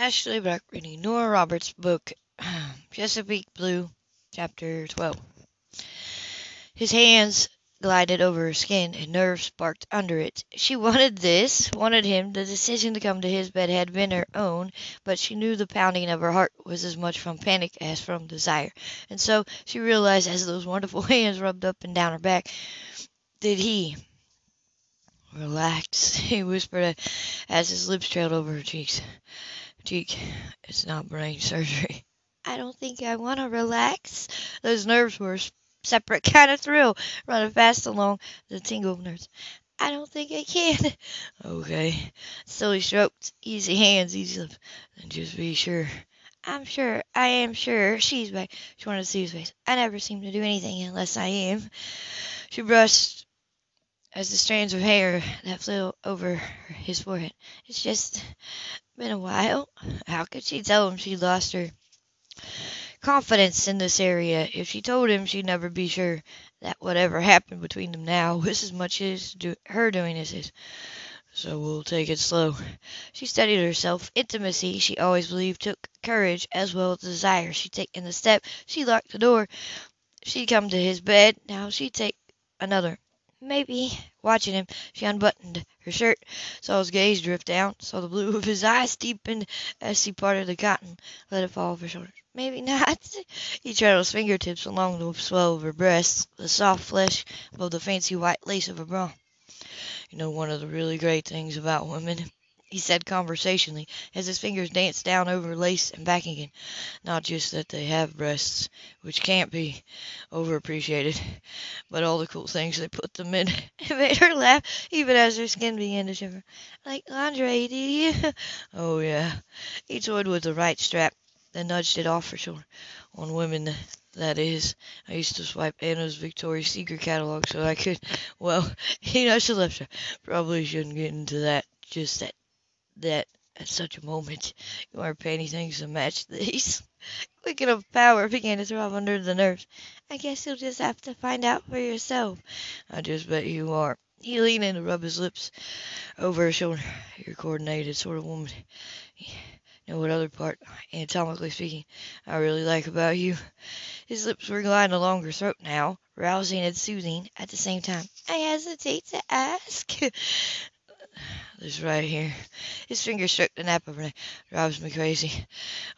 Ashley Brock reading Nora Roberts' book, Chesapeake Blue, Chapter 12. His hands glided over her skin, and nerves sparked under it. She wanted this, wanted him. The decision to come to his bed had been her own, but she knew the pounding of her heart was as much from panic as from desire. And so, she realized as those wonderful hands rubbed up and down her back, did he. Relax, he whispered as his lips trailed over her cheeks. Cheek, it's not brain surgery. I don't think I want to relax. Those nerves were a separate kind of thrill running fast along the tingle nerves. I don't think I can. Okay. Silly stroked. Easy hands, easy lips. Then just be sure. I'm sure. I am sure. She's back. She wanted to see his face. I never seem to do anything unless I am. She brushed as the strands of hair that flew over his forehead. It's just been a while. How could she tell him she'd lost her confidence in this area? If she told him, she'd never be sure that whatever happened between them now was as much his do her doing as his. So we'll take it slow. She steadied herself. Intimacy, she always believed, took courage as well as desire. She'd taken the step. She locked the door. She'd come to his bed. Now she'd take another. Maybe. Watching him, she unbuttoned shirt, saw his gaze drift down, saw the blue of his eyes deepen as he parted the cotton, let it fall off her shoulders. Maybe not. He trailed his fingertips along the swell of her breasts, the soft flesh above the fancy white lace of her bra. You know one of the really great things about women he said conversationally, as his fingers danced down over lace and back again. Not just that they have breasts, which can't be overappreciated, but all the cool things they put them in. It made her laugh, even as her skin began to shiver. Like lingerie, do you? Oh, yeah. He toyed with the right strap, then nudged it off for sure. On women, that is. I used to swipe Anna's Victoria's Secret catalog so I could, well, he nudged the left strap. Probably shouldn't get into that just at that at such a moment you aren't paying anything to match these. Quick enough power began to throb under the nerves. I guess you'll just have to find out for yourself. I just bet you are. He leaned in to rub his lips over her shoulder. You're a coordinated sort of woman. You know what other part, anatomically speaking, I really like about you? His lips were gliding along her throat now, rousing and soothing at the same time. I hesitate to ask. This right here. His finger stroked the nap of her neck. Drives me crazy.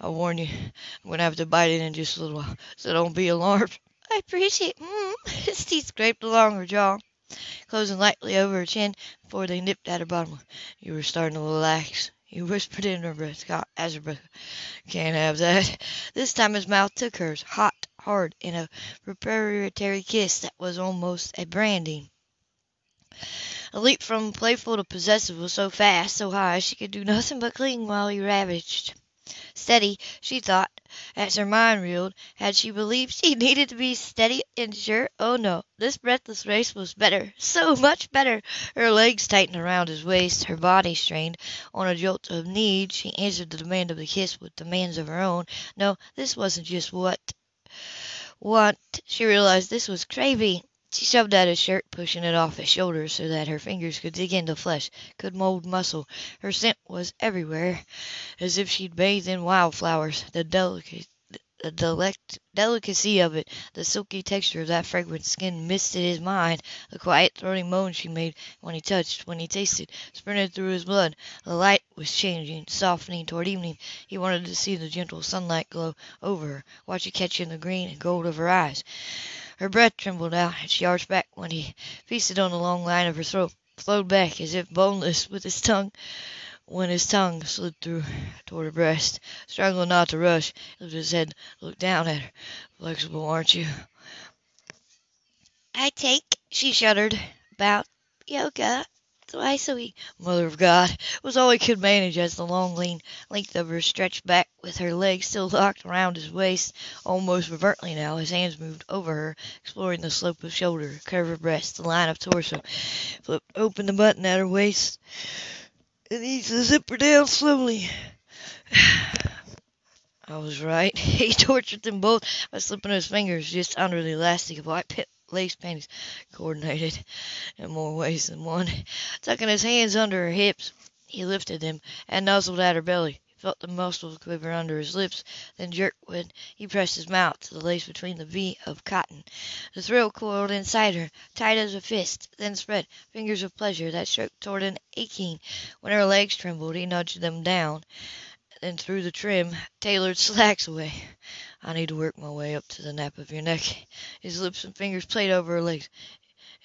I warn you, I'm going to have to bite it in just a little while, so don't be alarmed. I appreciate mm. His teeth scraped along her jaw, closing lightly over her chin before they nipped at her bottom. You were starting to relax. He whispered in her breath, as her breath. Can't have that. This time his mouth took hers, hot, hard, in a preparatory kiss that was almost a branding. A leap from playful to possessive was so fast, so high, she could do nothing but cling while he ravaged. Steady, she thought, as her mind reeled. Had she believed she needed to be steady and sure? Oh no, this breathless race was better, so much better. Her legs tightened around his waist, her body strained. On a jolt of need, she answered the demand of the kiss with demands of her own. No, this wasn't just what what she realized this was craving. She shoved at his shirt, pushing it off his shoulders so that her fingers could dig into flesh, could mold muscle. Her scent was everywhere, as if she'd bathed in wildflowers. The delicate the delect, delicacy of it, the silky texture of that fragrant skin misted his mind. The quiet, throaty moan she made when he touched, when he tasted, sprinted through his blood. The light was changing, softening toward evening. He wanted to see the gentle sunlight glow over her, watch it catch in the green and gold of her eyes. Her breath trembled out, and she arched back when he feasted on the long line of her throat, flowed back as if boneless with his tongue when his tongue slid through toward her breast. Struggling not to rush, he lifted his head, looked down at her. Flexible, aren't you? I take, she shuddered, about yoga twice a week. Mother of God! was all he could manage as the long, lean length of her stretched back with her legs still locked around his waist. Almost reverently now, his hands moved over her, exploring the slope of shoulder, curve of breast, the line of torso. Flipped open the button at her waist and eased the zipper down slowly. I was right. He tortured them both by slipping his fingers just under the elastic of white pit lace panties, coordinated in more ways than one. Tucking his hands under her hips, he lifted them and nuzzled at her belly. felt the muscles quiver under his lips, then jerk when he pressed his mouth to the lace between the V of cotton. The thrill coiled inside her, tight as a fist, then spread, fingers of pleasure that stroked toward an aching. When her legs trembled he nudged them down, then threw the trim, tailored slacks away. "I need to work my way up to the nape of your neck." His lips and fingers played over her legs.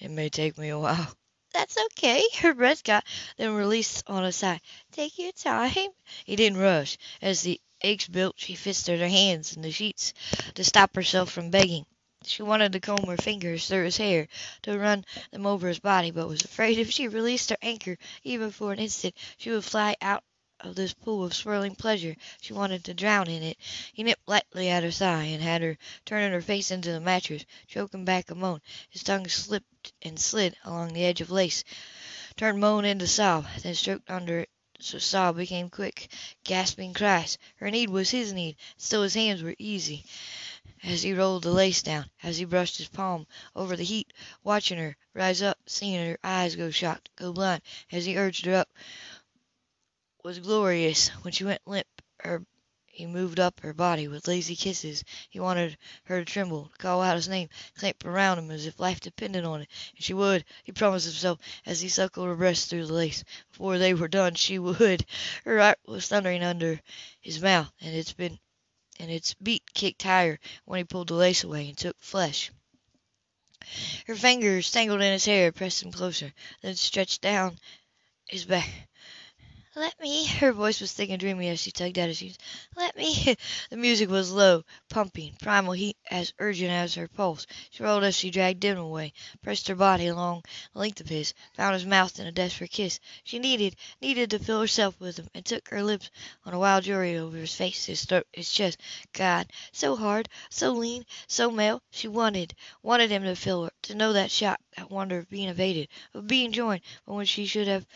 "It may take me a while." "That's okay," her breath caught, then released on a sigh. "Take your time." He didn't rush. As the aches built she fisted her hands in the sheets to stop herself from begging. She wanted to comb her fingers through his hair, to run them over his body, but was afraid if she released her anchor even for an instant she would fly out of this pool of swirling pleasure. She wanted to drown in it. He nipped lightly at her thigh, and had her turning her face into the mattress, choking back a moan. His tongue slipped and slid along the edge of lace, turned moan into sob, then stroked under it so sob became quick, gasping cries. Her need was his need, still his hands were easy as he rolled the lace down, as he brushed his palm over the heat, watching her rise up, seeing her eyes go shocked, go blind, as he urged her up was glorious. When she went limp, her he moved up her body with lazy kisses. He wanted her to tremble, to call out his name, clamp around him as if life depended on it. And she would, he promised himself, as he suckled her breast through the lace. Before they were done, she would. Her heart was thundering under his mouth, and its been and its beat kicked higher when he pulled the lace away and took flesh. Her fingers, tangled in his hair, pressed him closer, then stretched down his back. Let me. Her voice was thick and dreamy as she tugged at his shoes. Let me. The music was low, pumping, primal heat as urgent as her pulse. She rolled as she dragged him away, pressed her body along the length of his, found his mouth in a desperate kiss. She needed, needed to fill herself with him, and took her lips on a wild jury over his face, his throat, his chest. God, so hard, so lean, so male. She wanted, wanted him to fill her, to know that shock, that wonder of being evaded, of being joined, but when she should have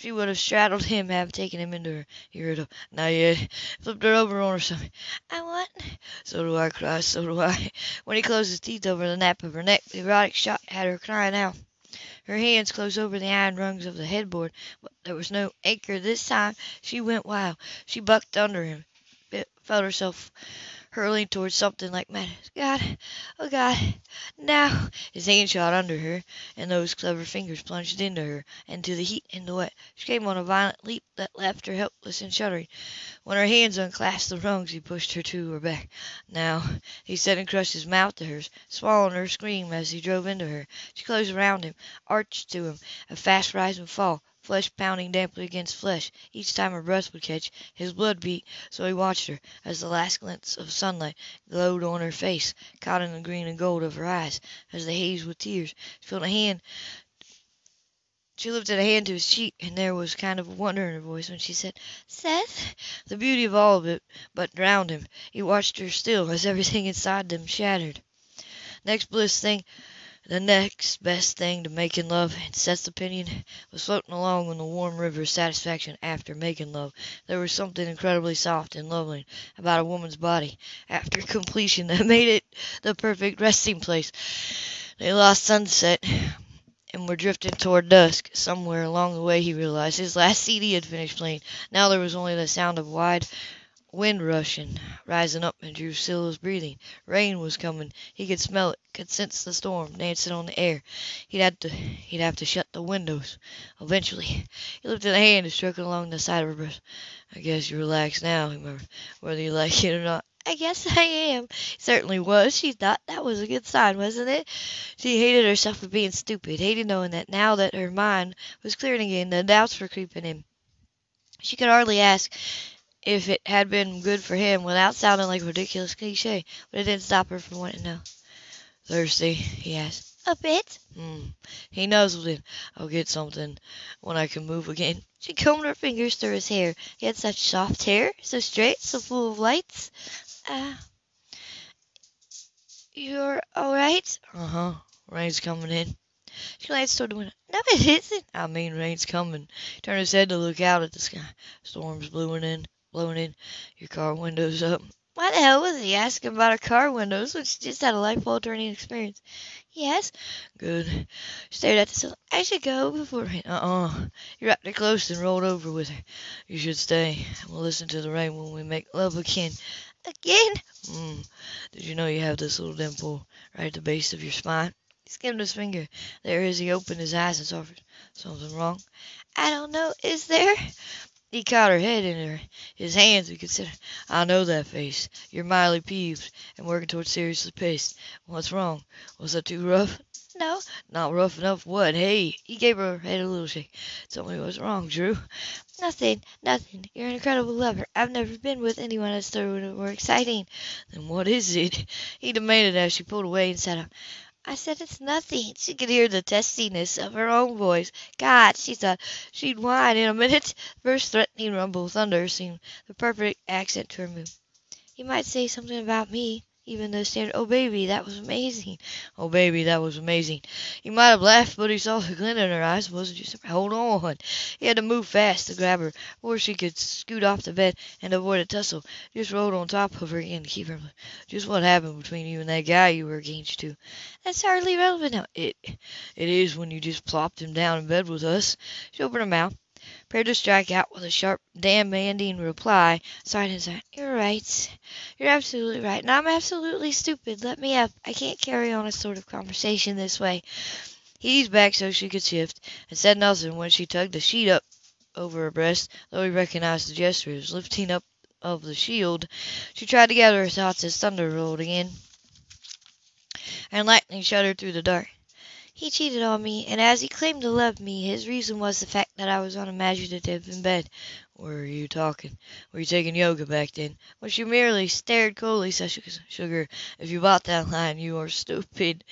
she would have straddled him, have taken him into her. Her. Not yet. Flipped her over on her stomach. I want. So do I, cry. So do I. When he closed his teeth over the nape of her neck, the erotic shock had her crying out. Her hands closed over the iron rungs of the headboard, but there was no anchor this time. She went wild. She bucked under him, felt herself hurling towards something like madness. God, oh God, now! His hand shot under her, and those clever fingers plunged into her, into the heat and the wet. She came on a violent leap that left her helpless and shuddering. When her hands unclasped the rungs, he pushed her to her back. Now, he said and crushed his mouth to hers, swallowing her scream as he drove into her. She closed around him, arched to him, a fast rise and fall flesh pounding damply against flesh. Each time her breath would catch, his blood beat, so he watched her, as the last glints of sunlight glowed on her face, caught in the green and gold of her eyes, as they hazed with tears. She a hand she lifted a hand to his cheek, and there was a kind of wonder in her voice when she said, "Seth." The beauty of all of it but drowned him. He watched her still, as everything inside them shattered. Next bliss thing the next best thing to making love, in Seth's opinion, was floating along on the warm river of satisfaction after making love. There was something incredibly soft and lovely about a woman's body after completion that made it the perfect resting place. They lost sunset and were drifting toward dusk. Somewhere along the way he realized his last CD had finished playing. Now there was only the sound of wide wind rushing, rising up in Drusilla's breathing. Rain was coming. He could smell it, could sense the storm dancing on the air. He'd have to he'd have to shut the windows eventually. He lifted a hand and struck it along the side of her breast. I guess you're relaxed now, he murmured, whether you like it or not. I guess I am. Certainly was. She thought that was a good sign, wasn't it? She hated herself for being stupid, hated knowing that now that her mind was clearing again, the doubts were creeping in. She could hardly ask if it had been good for him without sounding like a ridiculous cliche, but it didn't stop her from wanting to know. Thirsty? he asked. A bit. Hmm. He nuzzled in. I'll get something when I can move again. She combed her fingers through his hair. He had such soft hair, so straight, so full of lights. Ah. Uh, you're all right? Uh-huh. Rain's coming in. She glanced toward the window. No, it isn't. I mean, rain's coming. He turned his head to look out at the sky. Storm's blowing in blowing in. Your car window's up. Why the hell was he asking about our car windows she just had a life altering experience? Yes. Good. Stared at the ceiling. I should go before rain. Uh-uh. You wrapped her close and rolled over with her. You should stay. We'll listen to the rain when we make love again. Again? Mm. Did you know you have this little dimple right at the base of your spine? He skimmed his finger. There is. He opened his eyes and saw something wrong. I don't know. Is there? He caught her head in her, his hands and considered. I know that face. You're mildly peeved and working towards seriously pissed. What's wrong? Was that too rough? No. Not rough enough? What? Hey! He gave her head a little shake. Tell me what's wrong, Drew. Nothing. Nothing. You're an incredible lover. I've never been with anyone as thorough or exciting. Then what is it? He demanded as she pulled away and sat up. I said it's nothing. She could hear the testiness of her own voice. God, she thought she'd whine in a minute. The first threatening rumble of thunder seemed the perfect accent to her mood. You might say something about me, even though standard. Oh, baby, that was amazing. Oh, baby, that was amazing. He might have laughed, but he saw the glint in her eyes. Wasn't just hold on. He had to move fast to grab her before she could scoot off the bed and avoid a tussle. Just rolled on top of her again to keep her. Just what happened between you and that guy you were engaged to? That's hardly relevant now. It, it is when you just plopped him down in bed with us. She opened her mouth prepared to strike out with a sharp, demanding reply. Sighed inside. You're right. You're absolutely right. And I'm absolutely stupid. Let me up. I can't carry on a sort of conversation this way. He eased back so she could shift, and said nothing when she tugged the sheet up over her breast, though he recognized the gesture as lifting up of the shield. She tried to gather her thoughts as thunder rolled again, and lightning shuddered through the dark. He cheated on me, and as he claimed to love me, his reason was the fact that I was unimaginative in bed. Were you talking? Were you taking yoga back then? When she merely stared coldly, said Sugar, if you bought that line, you are stupid.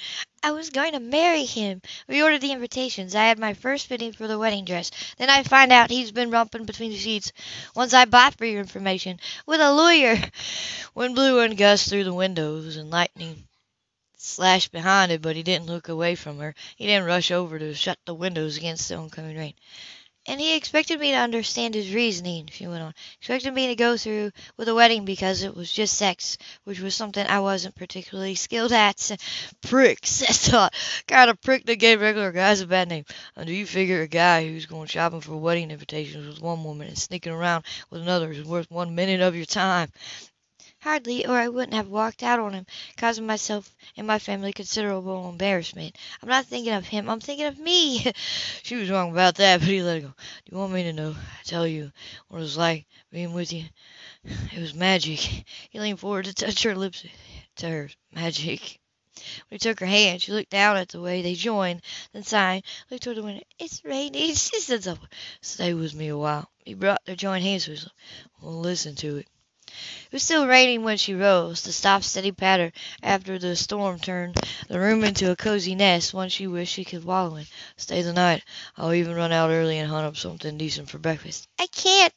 I was going to marry him. We ordered the invitations. I had my first fitting for the wedding dress. Then I find out he's been romping between the sheets. Once I bought for your information. With a lawyer. Wind blew and gust through the windows, and lightning slashed behind it, but he didn't look away from her. He didn't rush over to shut the windows against the oncoming rain. And he expected me to understand his reasoning, she went on. Expected me to go through with the wedding because it was just sex, which was something I wasn't particularly skilled at. Prick, says thought. Kind of prick that gave regular guys a bad name. And do you figure a guy who's going shopping for wedding invitations with one woman and sneaking around with another is worth one minute of your time? Hardly, or I wouldn't have walked out on him, causing myself and my family considerable embarrassment. I'm not thinking of him, I'm thinking of me. she was wrong about that, but he let go. Do you want me to know, tell you what it was like being with you? It was magic. He leaned forward to touch her lips to hers. Magic. When he took her hand, she looked down at the way they joined, then sighing, looked toward the window. It's raining. She said. Stay with me a while. He brought their joined hands to his We'll listen to it. It was still raining when she rose, the soft steady patter after the storm turned the room into a cozy nest, one she wished she could wallow in. Stay the night. I'll even run out early and hunt up something decent for breakfast. I can't.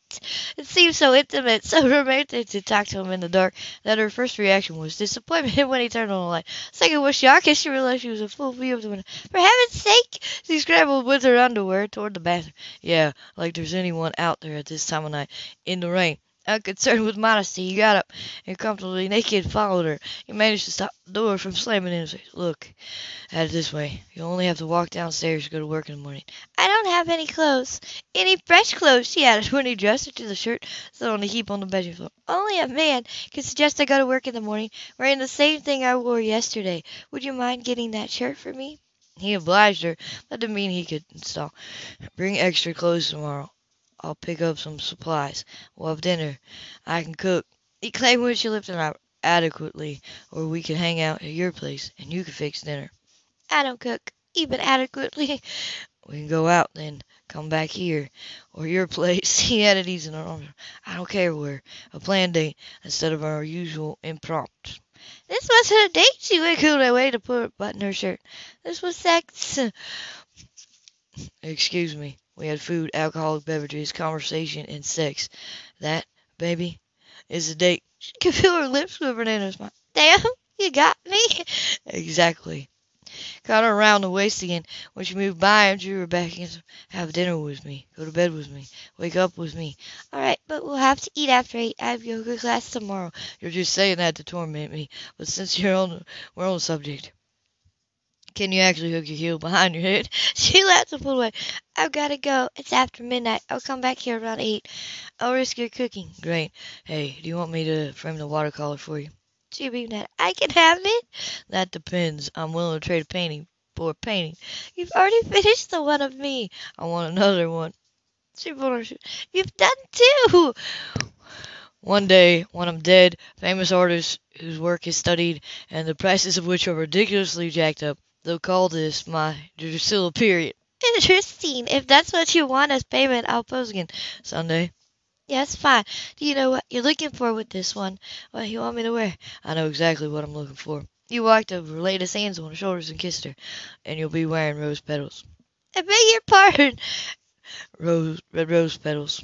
It seemed so intimate, so romantic to talk to him in the dark that her first reaction was disappointment when he turned on the light. Second was shock as she realized she was in full view of the window. For heaven's sake! She scrambled with her underwear toward the bathroom. Yeah, like there's anyone out there at this time of night, in the rain. Unconcerned with modesty, he got up and comfortably naked followed her. He managed to stop the door from slamming in his face. Look at it this way. You only have to walk downstairs to go to work in the morning. I don't have any clothes. Any fresh clothes, she added when he dressed her to the shirt still on a heap on the bedroom floor. Only a man can suggest I go to work in the morning wearing the same thing I wore yesterday. Would you mind getting that shirt for me? He obliged her. That didn't mean he could install. Bring extra clothes tomorrow. I'll pick up some supplies. We'll have dinner. I can cook. He claimed when she lifted out adequately, or we could hang out at your place and you could fix dinner. I don't cook even adequately. We can go out then. Come back here or your place. He added, easing her arms. I don't care where. A planned date instead of our usual impromptu. This wasn't a date. She wiggled away to put a button her shirt. This was sex. Excuse me. We had food, alcoholic beverages, conversation, and sex. That, baby, is a date. She could feel her lips quivering in her smile. Damn, you got me. Exactly. Caught her around the waist again when she moved by and drew her back against Have dinner with me. Go to bed with me. Wake up with me. All right, but we'll have to eat after eight. I have yoga class tomorrow. You're just saying that to torment me. But since you're on, we're on the subject. Can you actually hook your heel behind your head? She laughed and pulled away. I've got to go. It's after midnight. I'll come back here around eight. I'll risk your cooking. Great. Hey, do you want me to frame the watercolor for you? She beamed at I can have it. That depends. I'm willing to trade a painting for a painting. You've already finished the one of me. I want another one. She pulled her shoe. You've done two. One day, when I'm dead, famous artists whose work is studied and the prices of which are ridiculously jacked up, they'll call this my Drusilla period. Interesting. If that's what you want as payment, I'll pose again. Sunday. Yes, fine. Do you know what you're looking for with this one? What you want me to wear? I know exactly what I'm looking for. You walked over, laid his hands on her shoulders, and kissed her. And you'll be wearing rose petals. I beg your pardon. Rose, red rose petals.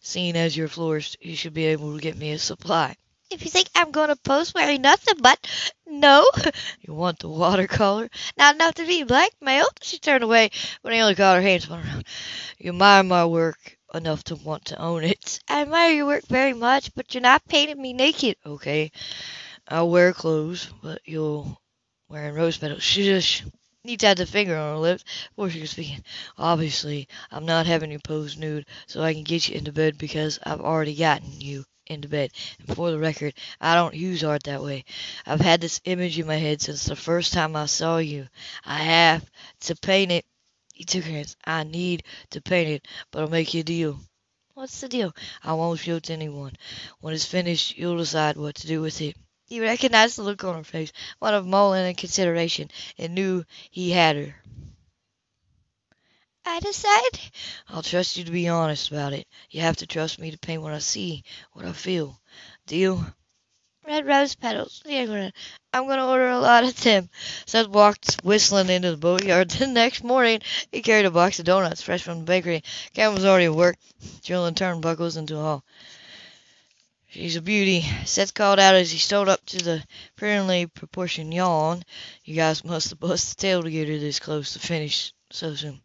Seeing as you're a florist, you should be able to get me a supply. If you think I'm going to post wearing nothing but no, you want the watercolor? Not enough to be blackmailed. She turned away, I only got her hands spun around. You admire my work enough to want to own it. I admire your work very much, but you're not painting me naked. Okay, I'll wear clothes, but you'll wearing rose petals. Shush. He tapped a finger on her lips before she could speak. Obviously, I'm not having you pose nude so I can get you into bed because I've already gotten you into bed. And for the record, I don't use art that way. I've had this image in my head since the first time I saw you. I have to paint it. He took her hands. I need to paint it, but I'll make you a deal. What's the deal? I won't show it to anyone. When it's finished, you'll decide what to do with it. He recognized the look on her face, one of mulling and consideration, and knew he had her. I decide. I'll trust you to be honest about it. You have to trust me to paint what I see, what I feel. Deal? Red rose petals. Yeah, I'm going to order a lot of them. Seth walked whistling into the boatyard. The next morning, he carried a box of donuts fresh from the bakery. Cam was already at work, drilling turnbuckles into a hall. She's a beauty, Seth called out as he stole up to the prettily proportioned yawl. You guys must have busted tail to get her this close to finish so soon.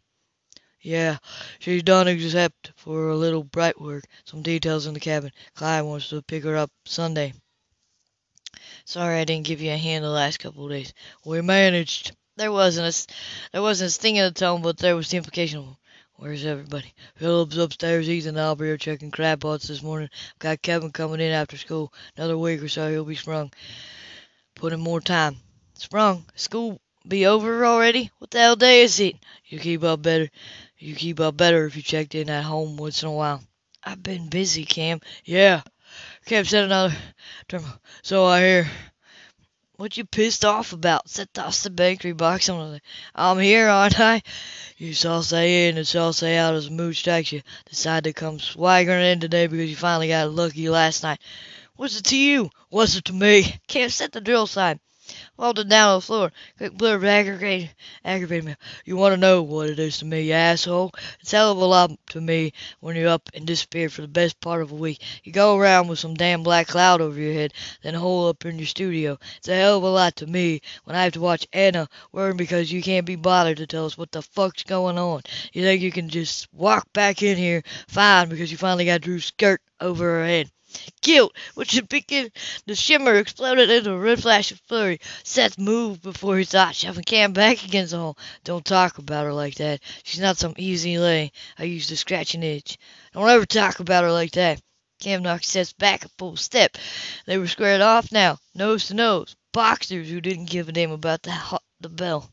Yeah, she's done except for a little bright work, some details in the cabin. Clyde wants to pick her up Sunday. Sorry I didn't give you a hand the last couple of days. We managed. There wasn't a, there wasn't a sting in the tone, but there was the implication Where's everybody? Phillip's upstairs eating the Albert checking crab pots this morning. Got Kevin coming in after school. Another week or so he'll be sprung. Put in more time. Sprung? School be over already? What the hell day is it? You keep up better. You keep up better if you checked in at home once in a while. I've been busy, Cam. Yeah. Cam said another term. So I hear. What you pissed off about? Seth toss the bakery box on the. I'm here, aren't I? You sauce in and sauce out as mood strikes you. Decide to come swaggering in today because you finally got lucky last night. What's it to you? What's it to me? Can't set the drill side it down on the floor. Quick blurb aggravated, aggravated me. You want to know what it is to me, you asshole? It's hell of a lot to me when you're up and disappeared for the best part of a week. You go around with some damn black cloud over your head, then hole up in your studio. It's a hell of a lot to me when I have to watch Anna worrying because you can't be bothered to tell us what the fuck's going on. You think you can just walk back in here fine because you finally got Drew's skirt over her head. Guilt, which had begun to shimmer, exploded into a red flash of fury. Seth moved before he thought, shoving Cam back against the hole. Don't talk about her like that. She's not some easy lay. I used to scratch an itch. Don't ever talk about her like that. Cam knocked Seth back a full step. They were squared off now, nose to nose. Boxers who didn't give a damn about the, the bell.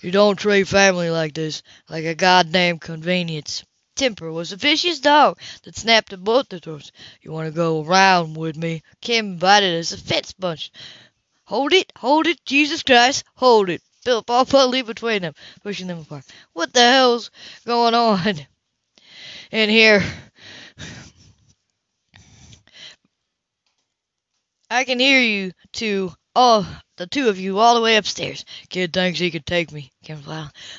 You don't treat family like this, like a goddamn convenience. Temper was a vicious dog that snapped at both of us. You want to go around with me? Cam invited as a fence bunch. Hold it, hold it, Jesus Christ, hold it. Phillip putty between them, pushing them apart. What the hell's going on in here? I can hear you two all the two of you all the way upstairs. Kid thinks he could take me. Cam.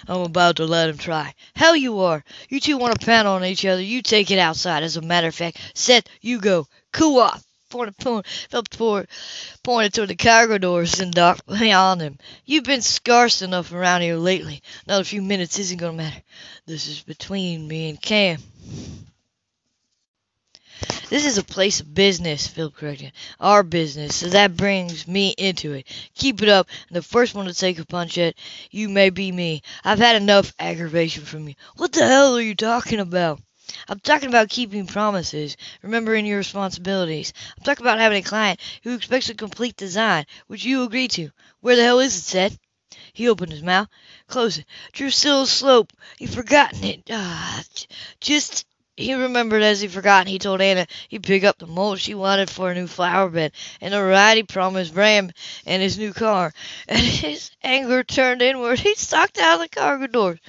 I'm about to let him try. Hell you are. You two want to pound on each other. You take it outside. As a matter of fact, Seth, you go. Cool off. Pointed, pointed, pointed, pointed toward the cargo doors and dock beyond them. You've been scarce enough around here lately. Another few minutes isn't going to matter. This is between me and Cam. This is a place of business, Phillip corrected. Our business, so that brings me into it. Keep it up, and the first one to take a punch at you may be me. I've had enough aggravation from you. What the hell are you talking about? I'm talking about keeping promises, remembering your responsibilities. I'm talking about having a client who expects a complete design, which you agree to. Where the hell is it, Seth? He opened his mouth. Close it. Drusilla Slope. You've forgotten it. Ah, just he remembered as he forgot he told Anna he'd pick up the mold she wanted for a new flower bed, and the ride he promised Bram and his new car. And his anger turned inward. He stalked out of the cargo doors.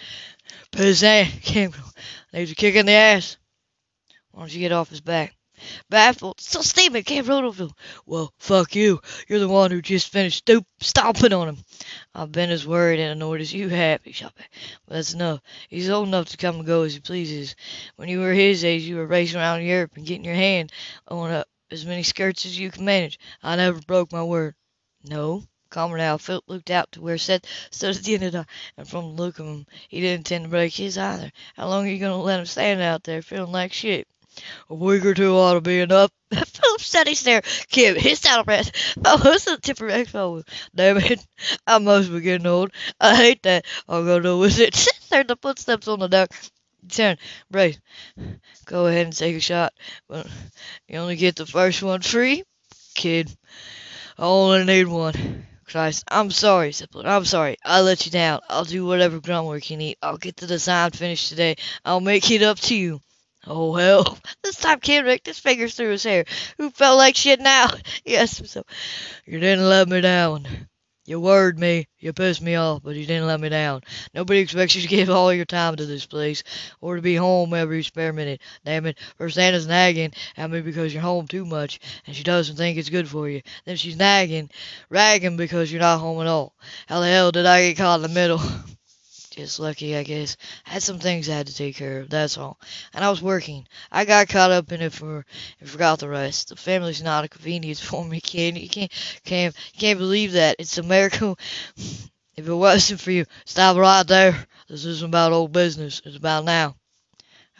Peasant came needs a kick in the ass. Why don't you get off his back? Baffled, still statement Camp Rodoville. Well, fuck you. You're the one who just finished stomping on him. I've been as worried and annoyed as you have, he shot back. But that's enough. He's old enough to come and go as he pleases. When you were his age, you were racing around Europe and getting your hand on as many skirts as you could manage. I never broke my word. No, now, Phillip looked out to where Seth stood at the end of the and from the look of him, he didn't intend to break his either. How long are you going to let him stand out there feeling like shit? A week or two ought to be enough. Phillip said he stared. Cam hissed out a breath. Oh, who's the tip tipper expo? Damn it, I must be getting old. I hate that. I'll go do with it. Heard the footsteps on the deck. Turn, brace. Go ahead and take a shot. But you only get the first one free, kid. I only need one. Christ, I'm sorry, Zipline. I'm sorry. I let you down. I'll do whatever groundwork you need. I'll get the design finished today. I'll make it up to you. Oh, hell. This time Cam raked his fingers through his hair. Who felt like shit now? yes, so you didn't let me down. You worried me, you pissed me off, but you didn't let me down. Nobody expects you to give all your time to this place, or to be home every spare minute. Damn it, first Anna's nagging at me because you're home too much, and she doesn't think it's good for you. Then she's nagging, ragging because you're not home at all. How the hell did I get caught in the middle? Just lucky, I guess. Had some things I had to take care of, that's all. And I was working. I got caught up in it for and forgot the rest. The family's not a convenience for me, kid. You can't can't can't believe that. It's a miracle. If it wasn't for you, stop right there. This isn't about old business. It's about now.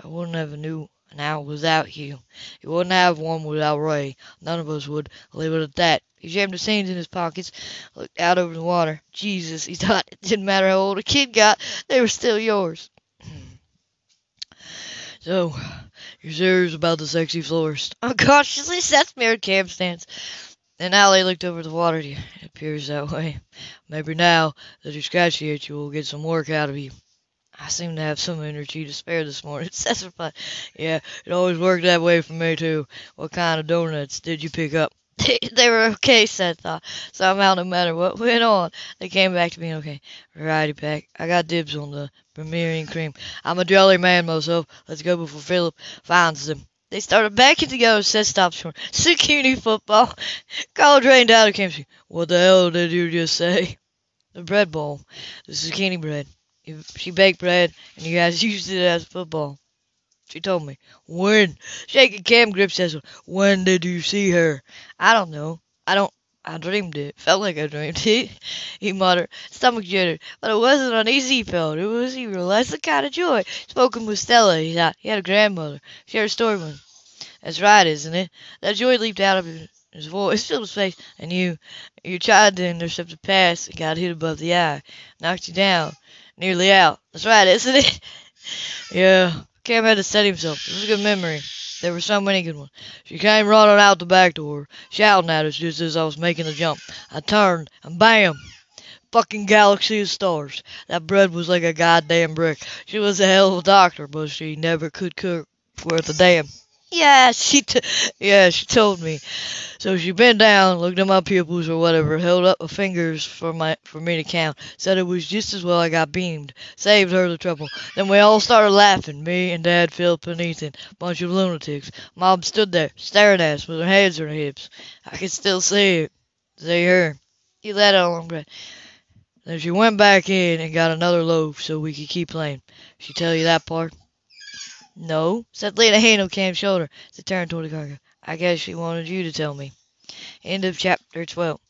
I wouldn't have a new now without you. You wouldn't have one without Ray. None of us would. Leave it at that. He jammed his hands in his pockets, looked out over the water. Jesus, he thought it didn't matter how old a kid got, they were still yours. so, you're serious about the sexy florist? Unconsciously, Seth mirrored Cam's stance. And Allie looked over the water. It appears that way. Maybe now that you scratchy you will get some work out of you. I seem to have some energy to spare this morning. Seth replied, Yeah, it always worked that way for me, too. What kind of donuts did you pick up? they were okay, Seth thought. Somehow, no matter what went on, they came back to being okay. Righty, Pack. I got dibs on the premiering cream. I'm a jolly man myself. Let's go before Phillip finds them. They started backing together. Seth stopped short. Zucchini football. College rained out of Kimsey. What the hell did you just say? The bread bowl. The zucchini bread. She baked bread, and you guys used it as football. She told me. When? Shaking Cam Grip says, When did you see her? I don't know. I don't. I dreamed it. Felt like I dreamed it. he muttered, stomach jittered. But it wasn't uneasy he felt. It was, he realized, the kind of joy. Spoken with Stella, he thought. He had a grandmother. Shared a story him. That's right, isn't it? That joy leaped out of his voice, filled his face. And you, you tried to intercept the pass and got hit above the eye. Knocked you down. Nearly out. That's right, isn't it? yeah. Cam had to steady himself. It was a good memory. There were so many good ones. She came running out the back door, shouting at us just as I was making the jump. I turned, and bam! Fucking galaxy of stars. That bread was like a goddamn brick. She was a hell of a doctor, but she never could cook worth a damn. Yeah, she t- yeah, she told me. So she bent down, looked at my pupils or whatever, held up her fingers for my for me to count, said it was just as well I got beamed, saved her the trouble. Then we all started laughing, me and Dad, Phillip, and Ethan, bunch of lunatics. Mom stood there, staring at us with her hands on her hips. I could still see it, see her. He let out a long breath. Then she went back in and got another loaf so we could keep playing. She tell you that part? No, said Lena, hand on Cam's shoulder as they turned toward the cargo. I guess she wanted you to tell me. End of chapter 12.